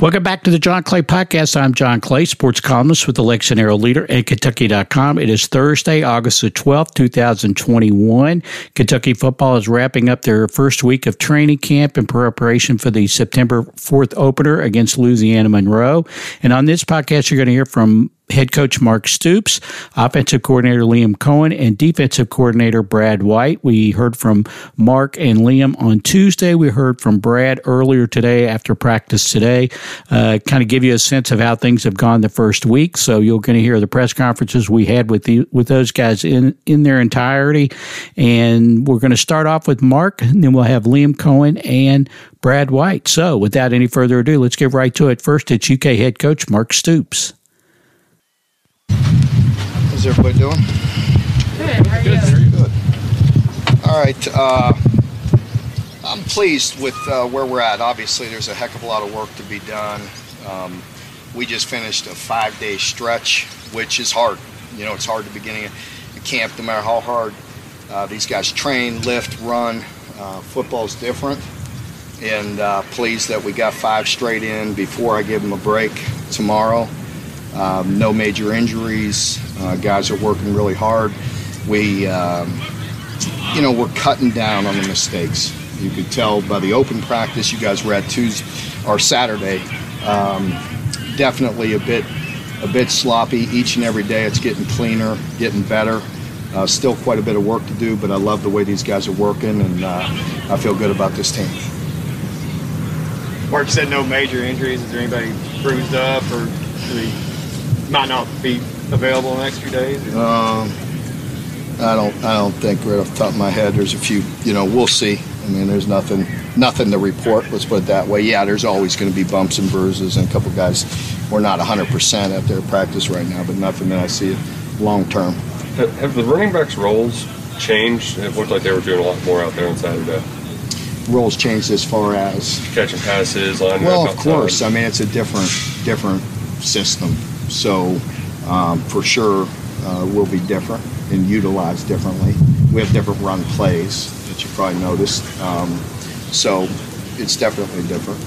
Welcome back to the John Clay Podcast. I'm John Clay, sports columnist with the Lexington Herald Leader and Kentucky.com. It is Thursday, August the 12th, 2021. Kentucky football is wrapping up their first week of training camp in preparation for the September 4th opener against Louisiana Monroe. And on this podcast, you're going to hear from head coach Mark Stoops, offensive coordinator Liam Coen, and defensive coordinator Brad White. We heard from Mark and Liam on Tuesday. We heard from Brad earlier today after practice today. Uh, kind of give you a sense of how things have gone the first week. So you're going to hear the press conferences we had with the with those guys in in their entirety, and we're going to start off with Mark, and then we'll have Liam Coen and Brad White. So without any further ado, let's get right to it. First, it's UK head coach Mark Stoops. How's everybody doing? Good. How are you? Good. All right. Uh, I'm pleased with uh, where we're at. Obviously, there's a heck of a lot of work to be done. Um, we just finished a five-day stretch, which is hard. You know, it's hard at the beginning of camp, no matter how hard uh, these guys train, lift, run. Uh, football's different, and uh, pleased that we got five straight in before I give them a break tomorrow. Um, no major injuries. Uh, guys are working really hard. We, um, you know, we're cutting down on the mistakes. You could tell by the open practice you guys were at Tuesday or Saturday. Um, definitely a bit, a bit sloppy. Each and every day, it's getting cleaner, getting better. Uh, still quite a bit of work to do, but I love the way these guys are working, and uh, I feel good about this team. Mark said no major injuries. Is there anybody bruised up or might not be available in the next few days? Um, I don't. I don't think right off the top of my head. There's a few. You know, we'll see. I mean, there's nothing. Nothing to report. Let's put it that way. Yeah, there's always going to be bumps and bruises, and a couple guys. We're not 100% at their practice right now, but nothing that I see long term. Have, have the running backs' roles changed? It looked like they were doing a lot more out there on Saturday. Roles changed as far as catching passes, line Well, of course. I mean, it's a different different system. So, um, for sure, uh, will be different and utilized differently. We have different run plays that you probably noticed. Um, so, it's definitely different.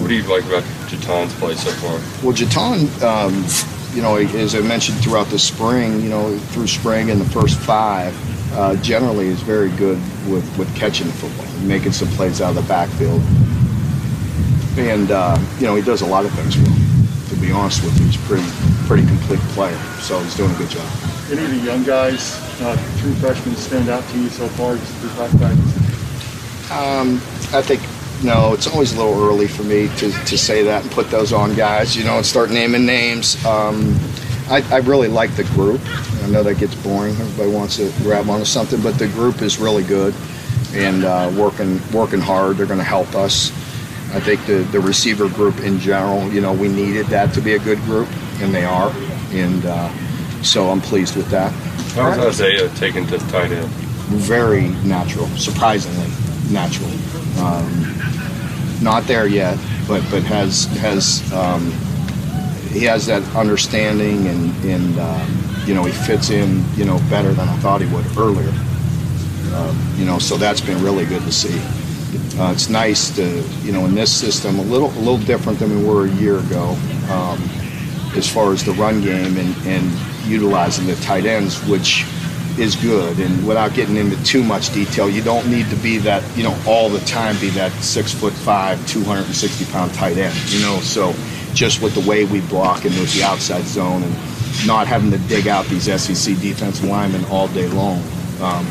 What do you like about JuTahn's play so far? Well, Jaton, um, you know, as I mentioned throughout the spring, you know, through spring and the first five, uh, generally is very good with, with catching the football, making some plays out of the backfield. And, uh, you know, he does a lot of things well to be honest with you. He's pretty, pretty complete player, so he's doing a good job. Any of the young guys, uh, true freshmen, stand out to you so far just through practice? Um, I think no, it's always a little early for me to, to say that and put those on guys, you know, and start naming names. Um, I, I really like the group. I know that gets boring. Everybody wants to grab onto something, but the group is really good and uh, working working hard. They're going to help us. I think the, the receiver group in general, you know, we needed that to be a good group, and they are. And uh, so I'm pleased with that. How was Isaiah taken to tight end? Very natural, surprisingly natural. Um, not there yet, but but has has um, he has that understanding and and um, you know he fits in you know better than I thought he would earlier. Um, you know, so that's been really good to see. Uh, it's nice to, you know, in this system, a little, a little different than we were a year ago, um, as far as the run game and, and utilizing the tight ends, which is good. And without getting into too much detail, you don't need to be that, you know, all the time be that six foot five, 260 pound tight end, you know. So just with the way we block and with the outside zone and not having to dig out these SEC defensive linemen all day long, um,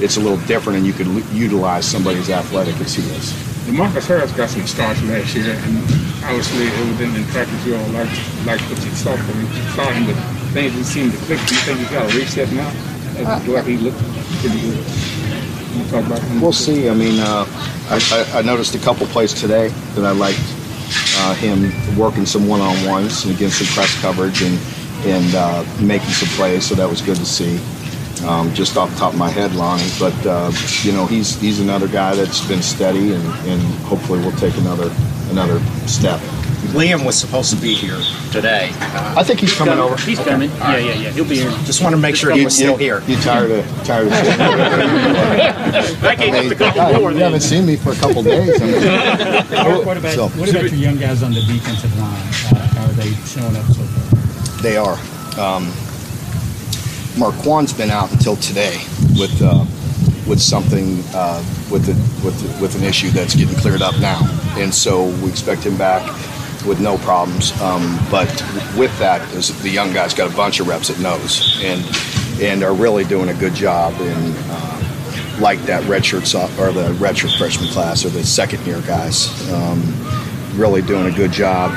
it's a little different, and you could l- utilize somebody as athletic as he is. Demarcus Harris got some starts last year, and obviously it was in practice. You all like like what you saw from him starting, but things just seem to click. Do you think he's got a reset now? As uh, he looked pretty good. Talk about. We'll see. I mean, uh, I, I, I noticed a couple plays today that I liked uh, him working some one-on-ones and against some press coverage and and uh, making some plays. So that was good to see. Um, just off the top of my head, Lonnie, but uh, you know he's he's another guy that's been steady and, and hopefully will take another another step. Liam was supposed to be here today. Uh, I think he's coming over. He's coming. Yeah, yeah, yeah. He'll be here. Just want to make sure he was still here. You tired of tired of? I can't a couple more. You haven't seen me for a couple days. I mean, what about so, what about your young guys on the defensive line? Uh, are they showing up so far? They are. Um, Marquand's been out until today with uh, with something uh, with the, with the, with an issue that's getting cleared up now, and so we expect him back with no problems. Um, but with that, the young guys got a bunch of reps at nose and and are really doing a good job in uh, like that redshirt or the redshirt freshman class or the second year guys, um, really doing a good job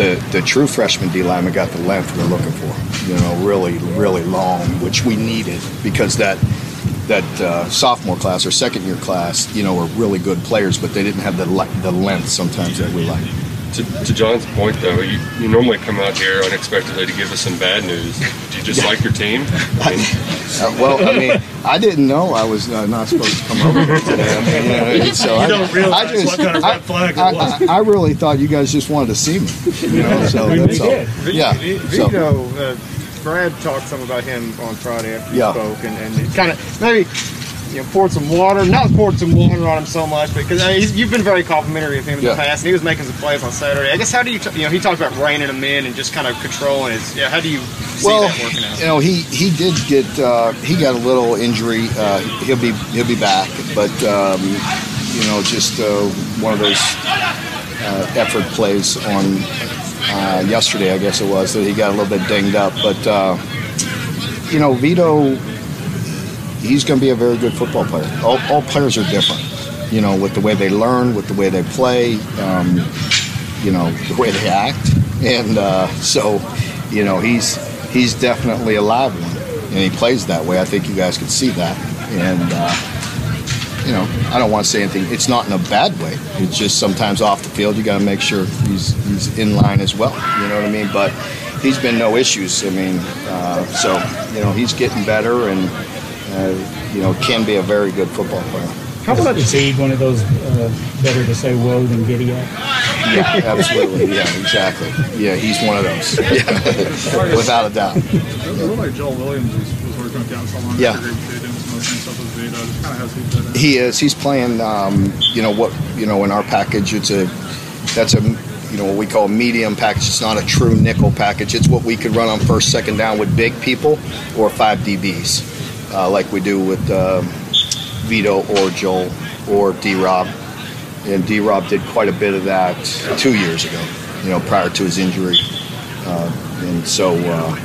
the, the true freshman D lineman got the length we're looking for. You know, really, really long, which we needed because that that uh, sophomore class or second year class, you know, were really good players, but they didn't have the le- the length sometimes that we like. To, to, John's point, though, you, you normally come out here unexpectedly to give us some bad news. Do you just like your team? I mean, uh, well, I mean, I didn't know I was uh, not supposed to come over here today. I mean, you know, so you I, don't realize I just, what kind of red flag it was. I, I, really thought you guys just wanted to see me. You know, so that's all. Yeah. Vito, uh, Brad talked some about him on Friday after he yeah. spoke, and, and kind of maybe you know, poured some water, not poured some water on him so much, because I mean, you've been very complimentary of him in yeah. the past, and he was making some plays on Saturday. I guess how do you, t- you know, he talked about reining him in and just kind of controlling his. Yeah, how do you see well, that working out? You know, he he did get uh, he got a little injury. Uh, he'll be he'll be back, but um, you know, just uh, one of those uh, effort plays on uh, yesterday, I guess it was that he got a little bit dinged up, but. Uh, you know, Vito he's going to be a very good football player. All, all, players are different, you know, with the way they learn, with the way they play, um, you know, the way they act, and uh, so, you know, he's he's definitely a live one, and he plays that way. I think you guys can see that, and. Uh, you know, I don't want to say anything. It's not in a bad way. It's just sometimes off the field, you got to make sure he's he's in line as well. You know what I mean? But he's been no issues. I mean, uh, so you know, he's getting better, and uh, you know, can be a very good football player. How about is he one of those uh, better to say whoa than giddy up? Yeah, absolutely. Yeah, exactly. Yeah, he's one of those. Yeah, without a doubt. It looked like Joel Williams was, was working with council on yeah. He is. He's playing. Um, you know what? You know, in our package, it's a that's a you know what we call a medium package. It's not a true nickel package. It's what we could run on first, second down with big people or five DBs uh, like we do with um, Vito or Joel or D Rob. And D Rob did quite a bit of that two years ago, you know, prior to his injury. Uh, and so, uh,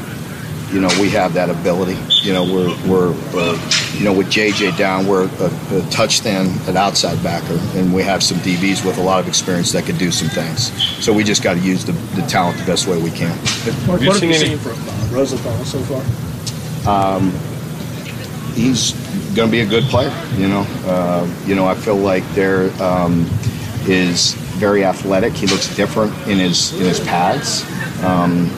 you know, we have that ability. You know, we're, we're uh, you know, with JJ down, we're a, a touch thin, an outside backer, and we have some DBs with a lot of experience that could do some things. So we just got to use the, the talent the best way we can. What, what have you seen from uh, Rosenthal so far? Um, he's going to be a good player. You know, uh, you know, I feel like there um, is very athletic. He looks different in his in his pads. Um,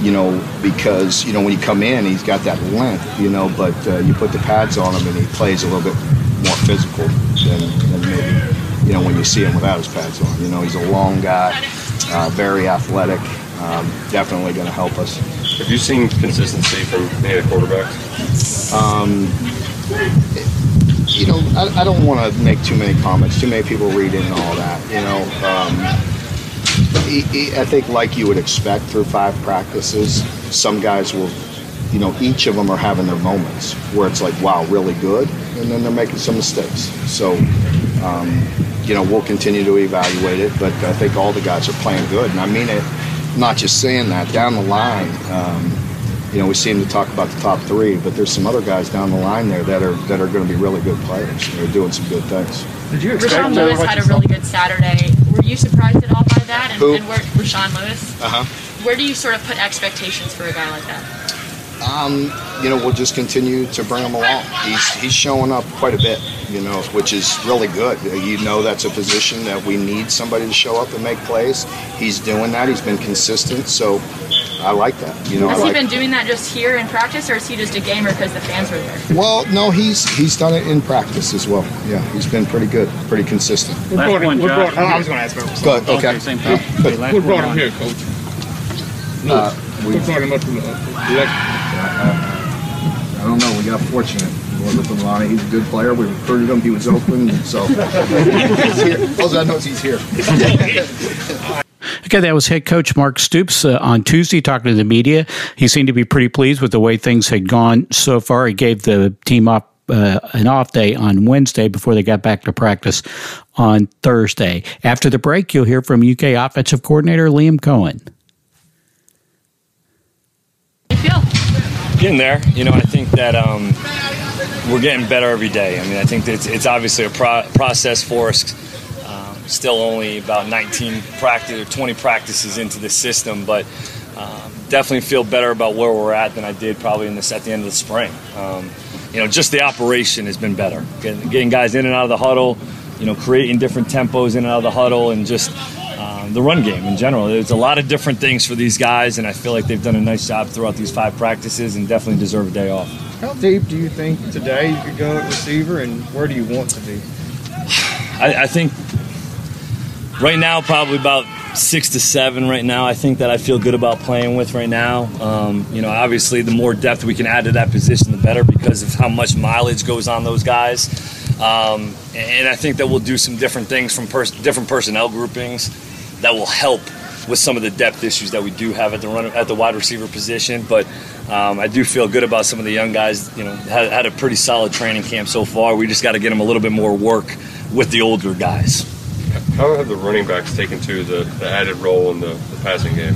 you know, because you know when you come in, he's got that length. You know, but uh, you put the pads on him, and he plays a little bit more physical than, than maybe you know when you see him without his pads on. You know, he's a long guy, uh, very athletic. Um, definitely going to help us. Have you seen consistency from any of the quarterbacks? Um, you know, I, I don't want to make too many comments. Too many people read in all that. You know, um, I think like you would expect through five practices, some guys will, you know, each of them are having their moments where it's like, wow, really good, and then they're making some mistakes. So, um, you know, we'll continue to evaluate it, but I think all the guys are playing good, and I mean it. Not just saying that down the line. Um, you know, we seem to talk about the top three, but there's some other guys down the line there that are that are going to be really good players. They're doing some good things. Did you expect Rahsaan Lewis had a really good Saturday. Were you surprised at all by that? And, Who? and where Rahsaan Lewis? Uh huh. Where do you sort of put expectations for a guy like that? Um, you know, we'll just continue to bring him along. He's he's showing up quite a bit, you know, which is really good. You know, that's a position that we need somebody to show up and make plays. He's doing that. He's been consistent, so I like that. You know, has I he like been doing that just here in practice, or is he just a gamer because the fans were there? Well, no, he's he's done it in practice as well. Yeah, he's been pretty good, pretty consistent. What brought him, what brought, oh, I was going to ask about Good. Okay. same Good. thing. Good. Last What brought him here, coach? Uh, we, What brought him up to the election? I don't know. We got fortunate. We with Milani. He's a good player. We recruited him. He was open, so he's here. All I know he's here. Okay, that was head coach Mark Stoops uh, on Tuesday talking to the media. He seemed to be pretty pleased with the way things had gone so far. He gave the team up uh, an off day on Wednesday before they got back to practice on Thursday. After the break, you'll hear from UK offensive coordinator Liam Coen. You feel? Getting there. You know, I think that um, we're getting better every day. I mean, I think it's, it's obviously a pro- process for us. Um, still only about 19 practice or 20 practices into the system, but um, definitely feel better about where we're at than I did probably in this at the end of the spring. Um, you know, just the operation has been better. Getting, getting guys in and out of the huddle. You know, creating different tempos in and out of the huddle, and just um, the run game in general. There's a lot of different things for these guys, and I feel like they've done a nice job throughout these five practices and definitely deserve a day off. How deep do you think today you could go at receiver, and where do you want to be? I, I think right now, probably about six to seven right now. I think that I feel good about playing with right now. Um, you know, obviously, the more depth we can add to that position, the better because of how much mileage goes on those guys. Um, and I think that we'll do some different things from pers- different personnel groupings that will help with some of the depth issues that we do have at the run at the wide receiver position. But um, I do feel good about some of the young guys. You know, had, had a pretty solid training camp so far. We just got to get them a little bit more work with the older guys. How have the running backs taken to the, the added role in the, the passing game?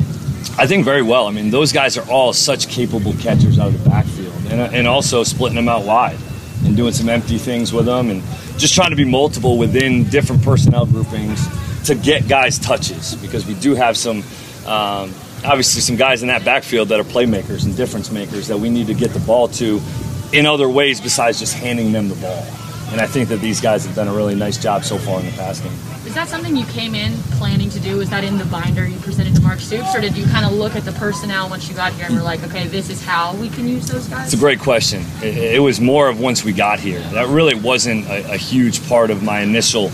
I think very well. I mean, those guys are all such capable catchers out of the backfield, and, and also splitting them out wide and doing some empty things with them, and just trying to be multiple within different personnel groupings to get guys touches because we do have some. Um, obviously, some guys in that backfield that are playmakers and difference makers that we need to get the ball to in other ways besides just handing them the ball. And I think that these guys have done a really nice job so far in the pass game. Is that something you came in planning to do? Was that in the binder you presented to Mark Stoops, or did you kind of look at the personnel once you got here and were like, okay, this is how we can use those guys? It's a great question. It, it was more of once we got here. That really wasn't a, a huge part of my initial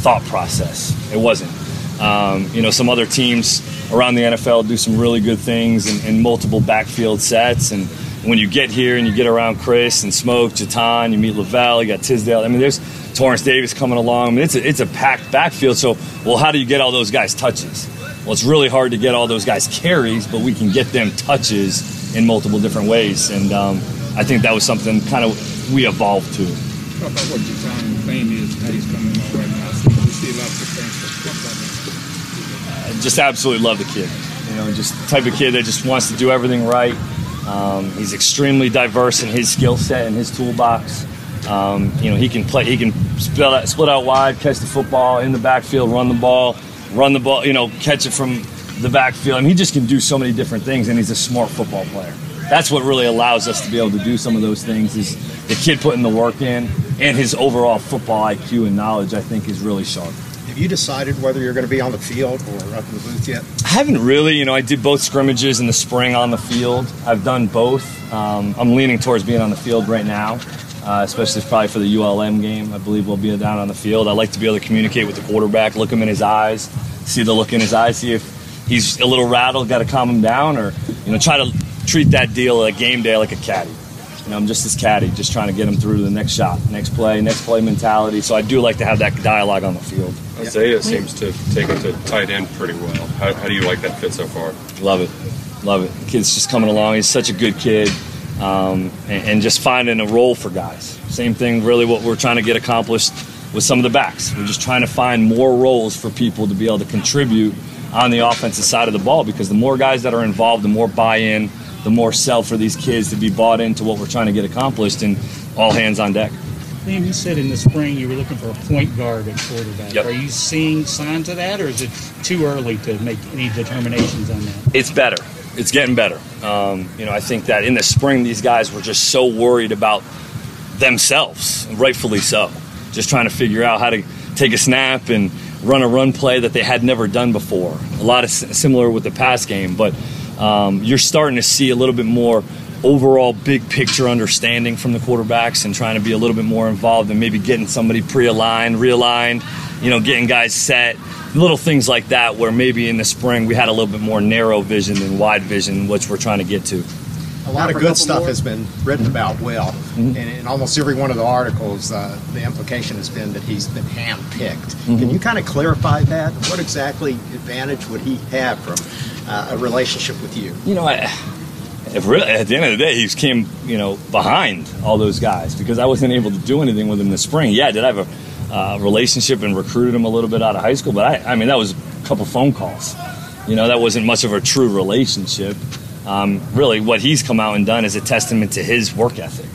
thought process. It wasn't. Um, you know, some other teams around the NFL do some really good things in, in multiple backfield sets. And when you get here and you get around Chris and Smoke, JuTahn, you meet Lavelle, you got Tisdale. I mean, there's Torrance Davis coming along. I mean, it's a, it's a packed backfield. So, well, how do you get all those guys touches? Well, it's really hard to get all those guys carries, but we can get them touches in multiple different ways. And um, I think that was something kind of we evolved to. Talk about what is, how he's coming along right now. So we see a lot of potential. Talk about that. I just absolutely love the kid. You know, just the type of kid that just wants to do everything right. Um, he's extremely diverse in his skill set and his toolbox. Um, you know, he can play. He can split out, split out wide, catch the football in the backfield, run the ball, run the ball. You know, catch it from the backfield. I mean, he just can do so many different things, and he's a smart football player. That's what really allows us to be able to do some of those things. Is the kid putting the work in, and his overall football IQ and knowledge. I think is really sharp. Have you decided whether you're going to be on the field or up in the booth yet? I haven't really. You know, I did both scrimmages in the spring on the field. I've done both. Um, I'm leaning towards being on the field right now, uh, especially probably for the ULM game. I believe we'll be down on the field. I like to be able to communicate with the quarterback, look him in his eyes, see the look in his eyes, see if he's a little rattled, got to calm him down, or you know, try to treat that deal a game day like a caddy. You know, I'm just this caddy, just trying to get him through to the next shot, next play, next play mentality. So I do like to have that dialogue on the field. Isaiah seems to take it to tight end pretty well. How, how do you like that fit so far? Love it, love it. The kid's just coming along. He's such a good kid, um, and, and just finding a role for guys. Same thing, really, what we're trying to get accomplished with some of the backs. We're just trying to find more roles for people to be able to contribute on the offensive side of the ball because the more guys that are involved, the more buy-in, the more sell for these kids to be bought into what we're trying to get accomplished, and all hands on deck. Liam, you said in the spring you were looking for a point guard at quarterback. Yep. Are you seeing signs of that, or is it too early to make any determinations on that? It's better. It's getting better. Um, you know, I think that in the spring these guys were just so worried about themselves, rightfully so. Just trying to figure out how to take a snap and run a run play that they had never done before. A lot of similar with the pass game, but um, you're starting to see a little bit more overall big picture understanding from the quarterbacks and trying to be a little bit more involved and maybe getting somebody pre-aligned, realigned, you know, getting guys set, little things like that where maybe in the spring we had a little bit more narrow vision than wide vision, which we're trying to get to. A lot of good stuff has been written about Will, Mm-hmm. and in almost every one of the articles, uh, the implication has been that he's been handpicked. Mm-hmm. Can you kind of clarify that? What exactly advantage would he have from uh, a relationship with you? You know, I, if really, at the end of the day, he came, you know, behind all those guys because I wasn't able to do anything with him this spring. Yeah, did I have a uh, relationship and recruited him a little bit out of high school? But I, I mean, that was a couple phone calls. You know, that wasn't much of a true relationship. Um, really, what he's come out and done is a testament to his work ethic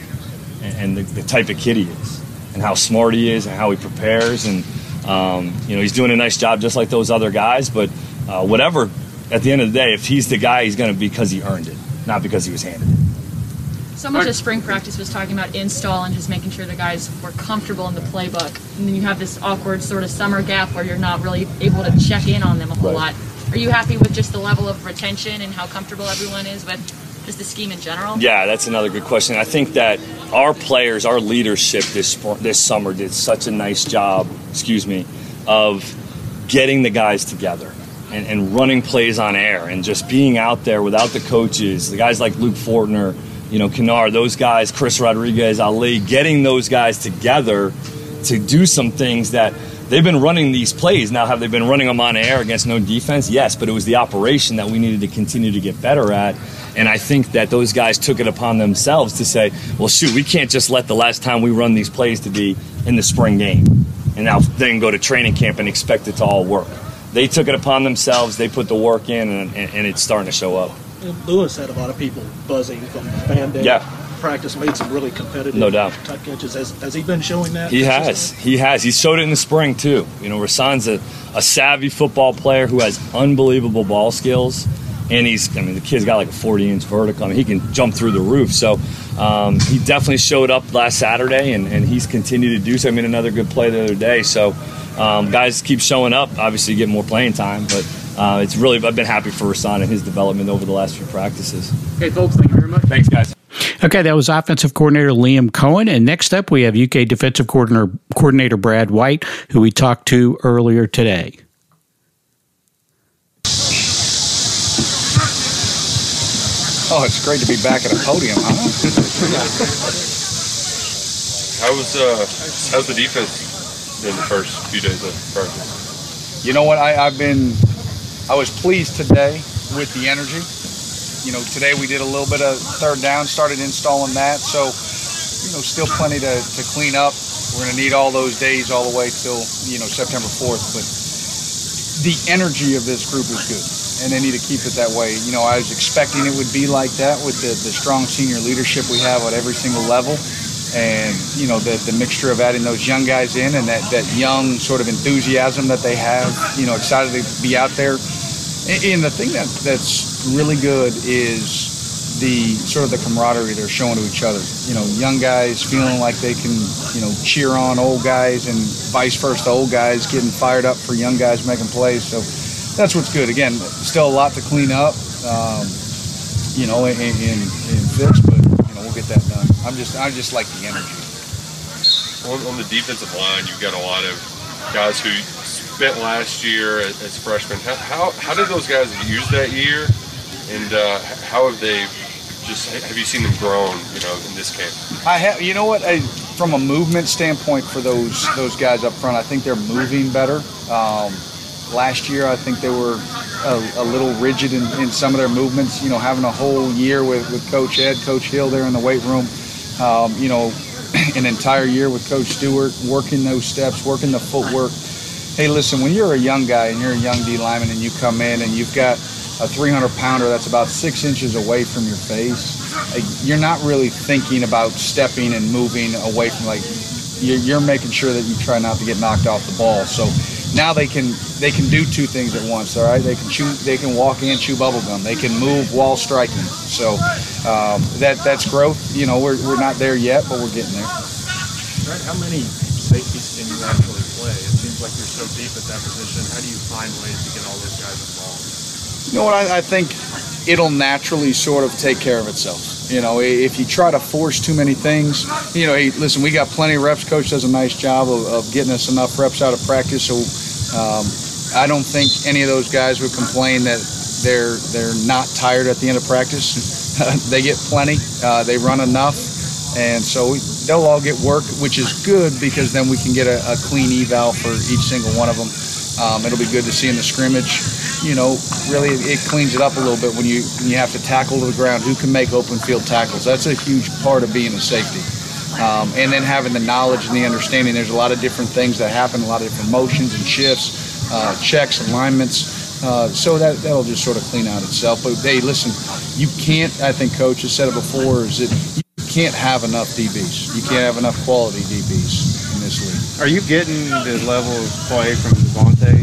and, and the, the type of kid he is, and how smart he is, and how he prepares, and um, you know, he's doing a nice job just like those other guys. But uh, whatever, at the end of the day, if he's the guy, he's going to be because he earned it, not because he was handed it. So much of spring practice was talking about install and just making sure the guys were comfortable in the playbook. And then you have this awkward sort of summer gap where you're not really able to check in on them a whole Right. lot. Are you happy with just the level of retention and how comfortable everyone is with just the scheme in general? Yeah, that's another good question. I think that our players, our leadership this this summer did such a nice job, excuse me, of getting the guys together and, and running plays on air and just being out there without the coaches, the guys like Luke Fortner, you know, Kinnard, those guys, Chris Rodriguez, Ali, getting those guys together to do some things that they've been running these plays. Now, have they been running them on air against no defense? Yes, but it was the operation that we needed to continue to get better at. And I think that those guys took it upon themselves to say, well, shoot, we can't just let the last time we run these plays to be in the spring game and now then go to training camp and expect it to all work. They took it upon themselves, they put the work in, and, and, and it's starting to show up. Lewis had a lot of people buzzing from the fan day. Yeah. Practice made some really competitive No doubt. type catches. Has, has he been showing that? He has. He has. He showed it in the spring too. You know, Rahsaan's a, a savvy football player who has unbelievable ball skills, and he's. I mean, the kid's got like a 40 inch vertical. I mean, he can jump through the roof. So um, he definitely showed up last Saturday, and, and he's continued to do so. I mean, another good play the other day. So um, guys keep showing up. Obviously, get more playing time, but. Uh, it's really I've been happy for Rahsaan and his development over the last few practices. Okay, folks, thank you very much. Thanks, guys. Okay, that was offensive coordinator Liam Coen. And next up, we have UK defensive coordinator, coordinator Brad White, who we talked to earlier today. Oh, it's great to be back at a podium, huh? How was uh, how's the defense in the first few days of practice? You know what? I, I've been, I was pleased today with the energy. You know, today we did a little bit of third down, started installing that. So, you know, still plenty to, to clean up. We're going to need all those days all the way till, you know, September 4th. But the energy of this group is good, and they need to keep it that way. You know, I was expecting it would be like that with the, the strong senior leadership we have at every single level. And, you know, the, the mixture of adding those young guys in and that, that young sort of enthusiasm that they have, you know, excited to be out there. And, the thing that, that's really good is the sort of the camaraderie they're showing to each other. You know, young guys feeling like they can, you know, cheer on old guys and vice versa, old guys getting fired up for young guys making plays. So that's what's good. Again, still a lot to clean up, um, you know, and, and fix, but you know, we'll get that done. I'm just, I just like the energy. On, on the defensive line, you've got a lot of guys who spent last year as, as freshmen. How, how how did those guys use that year, and uh, how have they just have you seen them grown? You know, in this camp. I have. You know what? I, from a movement standpoint, for those those guys up front, I think they're moving better. Um, last year, I think they were a, a little rigid in, in, some of their movements. You know, having a whole year with, with Coach Ed, Coach Hill there in the weight room. Um, you know, an entire year with Coach Stewart, working those steps, working the footwork. Hey, listen, when you're a young guy and you're a young D lineman and you come in and you've got a 300 pounder that's about six inches away from your face, you're not really thinking about stepping and moving away from like you're, making sure that you try not to get knocked off the ball. So now they can they can do two things at once. All right, they can chew they can walk in chew bubble gum. They can move while striking. So um, that that's growth. You know, we're, we're not there yet, but we're getting there. How many safeties can you actually play? It seems like you're so deep at that position. How do you find ways to get all those guys involved? You know what? I, I think it'll naturally sort of take care of itself. You know, if you try to force too many things, you know, hey, listen, we got plenty of reps. Coach does a nice job of, of getting us enough reps out of practice. So um, I don't think any of those guys would complain that they're they're not tired at the end of practice. they get plenty. Uh, they run enough, and so they'll all get work, which is good because then we can get a, a clean eval for each single one of them. Um, it'll be good to see in the scrimmage. You know, really, it cleans it up a little bit when you when you have to tackle to the ground. Who can make open field tackles? That's a huge part of being a safety. Um, and then having the knowledge and the understanding. There's a lot of different things that happen, a lot of different motions and shifts, uh, checks, alignments. Uh, so that that'll just sort of clean out itself. But hey, listen, you can't. I think coach has said it before. Is that you can't have enough DBs. You can't have enough quality DBs in this league. Are you getting the level of play from DeVonta?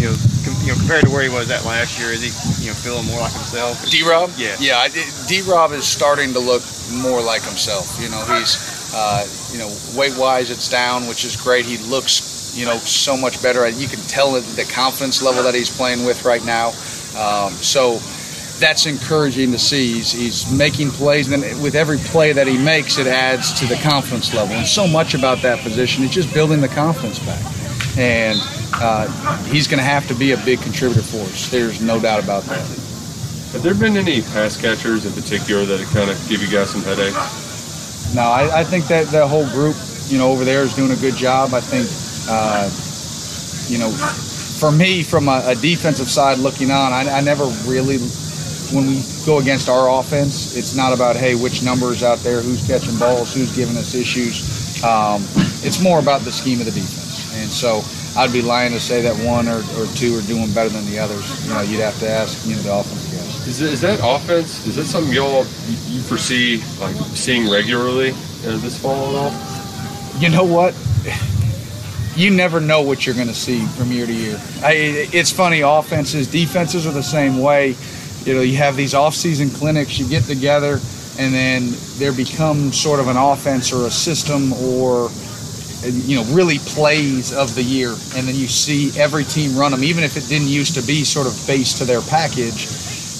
You know, you know, compared to where he was at last year, is he you know feeling more like himself? D Rob? Yeah, yeah. D Rob is starting to look more like himself. You know, he's uh, you know weight wise, it's down, which is great. He looks you know so much better. And you can tell the confidence level that he's playing with right now. Um, so that's encouraging to see. He's, he's making plays, and then with every play that he makes, it adds to the confidence level. And so much about that position is just building the confidence back. And uh, he's going to have to be a big contributor for us. There's no doubt about that. Have there been any pass catchers in particular that kind of give you guys some headaches? No, I, I think that the whole group, you know, over there is doing a good job. I think, uh, you know, for me, from a, a defensive side looking on, I, I never really when we go against our offense, it's not about hey which numbers out there, who's catching balls, who's giving us issues. Um, it's more about the scheme of the defense, and so I'd be lying to say that one or, or two are doing better than the others. You know, you'd have to ask you know the offense guys. Is, is that offense? Is that something y'all you foresee like seeing regularly uh, this fall at all? You know what? You never know what you're going to see from year to year. I, it's funny, offenses, defenses are the same way you know, you have these off-season clinics, you get together, and then there becomes sort of an offense or a system or you know really plays of the year and then you see every team run them even if it didn't used to be sort of based to their package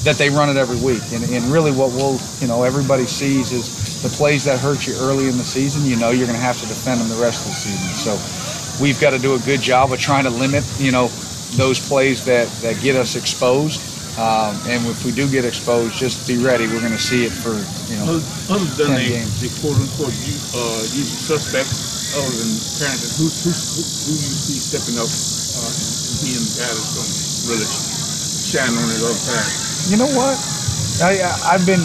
that they run it every week and, and really what we'll you know everybody sees is the plays that hurt you early in the season you know you're going to have to defend them the rest of the season so we've got to do a good job of trying to limit you know those plays that that get us exposed um, and if we do get exposed, just be ready. We're going to see it for you know other than 10 the, games. the quote unquote uh, usual suspects, other than Carrington, who, who, who, who do you see stepping up uh, and being the guy that's going to really shine on his own path? You know what? I, I've been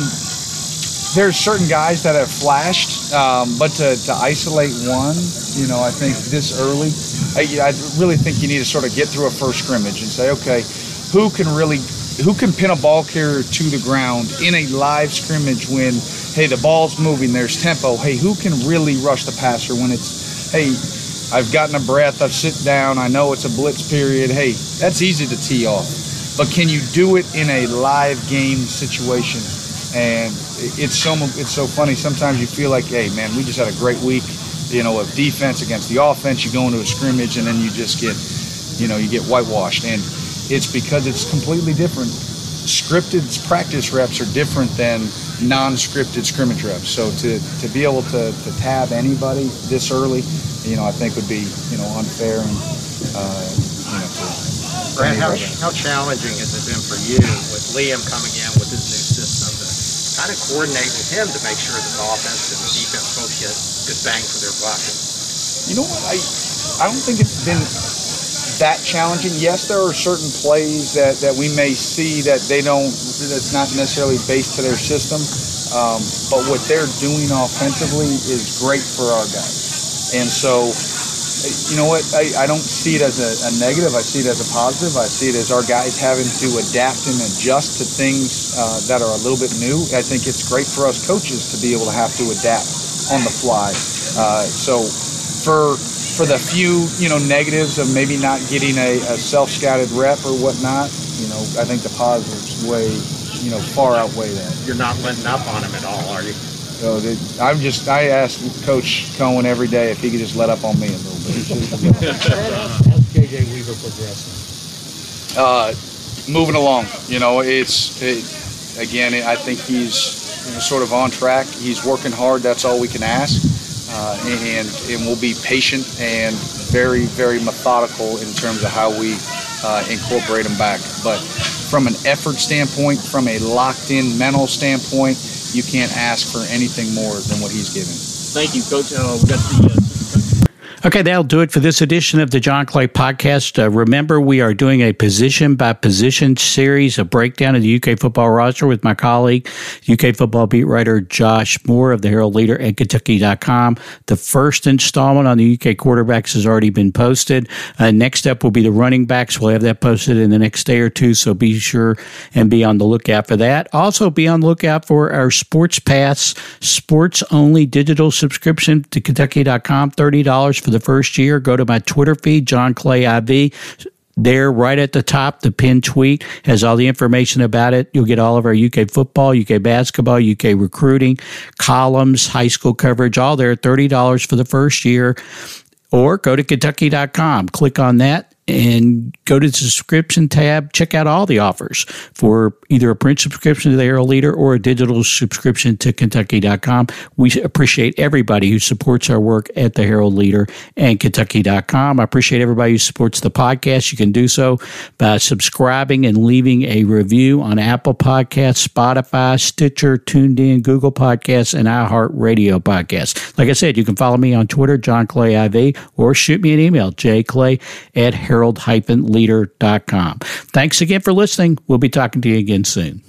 there's certain guys that have flashed, um, but to, to isolate one, you know, I think this early, I, I really think you need to sort of get through a first scrimmage and say, okay, who can really who can pin a ball carrier to the ground in a live scrimmage when hey the ball's moving there's tempo hey who can really rush the passer when it's hey i've gotten a breath. I've sit down. I know it's a blitz period. Hey that's easy to tee off. But can you do it in a live game situation? And it's so it's so funny. Sometimes you feel like hey man we just had a great week. You know of defense against the offense you go into a scrimmage and then you just get you know you get whitewashed. And it's because it's completely different. Scripted practice reps are different than non-scripted scrimmage reps. So to, to be able to, to tab anybody this early, you know, I think would be you know unfair and uh, you know. To, Brad, how, how challenging has it been for you with Liam coming in with his new system to kind of coordinate with him to make sure that the offense and the defense both get good bang for their buck? You know what? I I don't think it's been that challenging. Yes, there are certain plays that, that we may see that they don't that's not necessarily based to their system. Um, but what they're doing offensively is great for our guys. And so you know what? I, I don't see it as a, a, negative. I see it as a positive. I see it as our guys having to adapt and adjust to things uh, that are a little bit new. I think it's great for us coaches to be able to have to adapt on the fly. Uh, so for for the few you know negatives of maybe not getting a, a self scouted rep or whatnot, you know, I think the positives way you know far outweigh that. You're not letting up on him at all, are you? So I'm just I ask Coach Coen every day if he could just let up on me a little bit. How's JJ Weaver progressing? Uh, moving along. You know, it's it, again. I think he's sort of on track. He's working hard. That's all we can ask. Uh, and and we'll be patient and very very methodical in terms of how we uh, incorporate him back. But from an effort standpoint, from a locked in mental standpoint you can't ask for anything more than what he's given. Thank you, Coach. Uh, we got the. Okay, that'll do it for this edition of the John Clay podcast. Uh, remember, we are doing a position by position series, a breakdown of the UK football roster with my colleague, UK football beat writer Josh Moore of the Herald Leader and Kentucky.com. The first installment on the UK quarterbacks has already been posted. Uh, next up will be the running backs. We'll have that posted in the next day or two, so be sure and be on the lookout for that. Also, be on the lookout for our Sports Pass sports only digital subscription to Kentucky.com, $30 for for the first year, go to my Twitter feed, John Clay IV. There, right at the top, the pinned tweet has all the information about it. You'll get all of our UK football, UK basketball, UK recruiting, columns, high school coverage, all there, $30 for the first year. Or go to Kentucky.com, click on that, and go to the subscription tab. Check out all the offers for either a print subscription to the Herald Leader or a digital subscription to Kentucky.com. We appreciate everybody who supports our work at the Herald Leader and Kentucky.com. I appreciate everybody who supports the podcast. You can do so by subscribing and leaving a review on Apple Podcasts, Spotify, Stitcher, TuneIn, Google Podcasts, and iHeartRadio Podcasts. Like I said, you can follow me on Twitter, John Clay IV, or shoot me an email, jclay at herald-leader.com. Thanks again for listening. We'll be talking to you again soon.